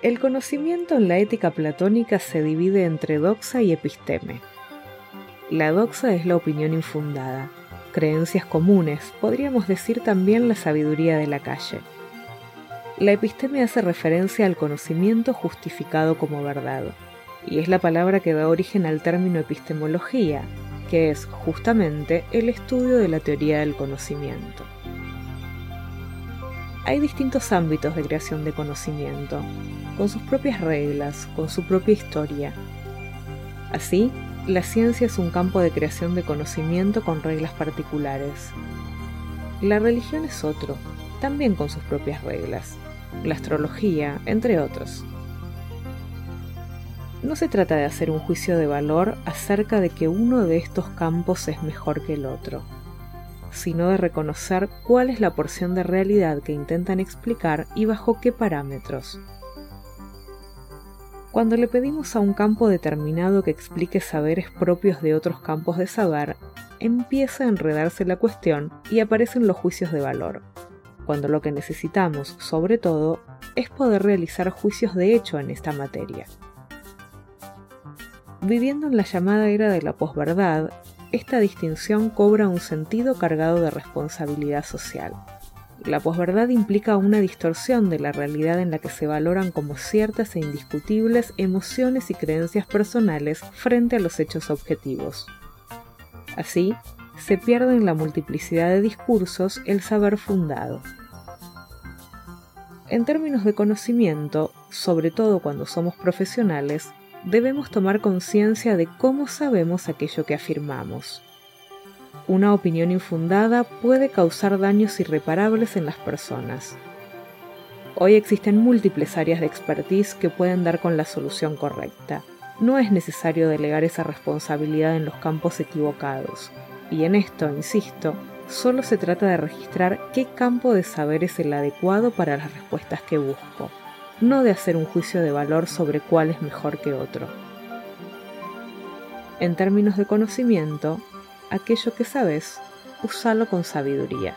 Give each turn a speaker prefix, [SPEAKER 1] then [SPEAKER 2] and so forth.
[SPEAKER 1] El conocimiento en la ética platónica se divide entre doxa y episteme. La doxa es la opinión infundada, creencias comunes, podríamos decir también la sabiduría de la calle. La episteme hace referencia al conocimiento justificado como verdad, y es la palabra que da origen al término epistemología, que es justamente el estudio de la teoría del conocimiento hay distintos ámbitos de creación de conocimiento, con sus propias reglas, con su propia historia. Así, la ciencia es un campo de creación de conocimiento con reglas particulares. La religión es otro, también con sus propias reglas. La astrología, entre otros. No se trata de hacer un juicio de valor acerca de que uno de estos campos es mejor que el otro sino de reconocer cuál es la porción de realidad que intentan explicar y bajo qué parámetros. Cuando le pedimos a un campo determinado que explique saberes propios de otros campos de saber, empieza a enredarse la cuestión y aparecen los juicios de valor, cuando lo que necesitamos, sobre todo, es poder realizar juicios de hecho en esta materia. Viviendo en la llamada era de la posverdad, esta distinción cobra un sentido cargado de responsabilidad social. La posverdad implica una distorsión de la realidad en la que se valoran como ciertas e indiscutibles emociones y creencias personales frente a los hechos objetivos. Así, se pierde en la multiplicidad de discursos el saber fundado. En términos de conocimiento, sobre todo cuando somos profesionales, debemos tomar conciencia de cómo sabemos aquello que afirmamos. Una opinión infundada puede causar daños irreparables en las personas. Hoy existen múltiples áreas de expertise que pueden dar con la solución correcta. No es necesario delegar esa responsabilidad en los campos equivocados. Y en esto, insisto, solo se trata de registrar qué campo de saber es el adecuado para las respuestas que busco no de hacer un juicio de valor sobre cuál es mejor que otro. En términos de conocimiento, aquello que sabes, úsalo con sabiduría.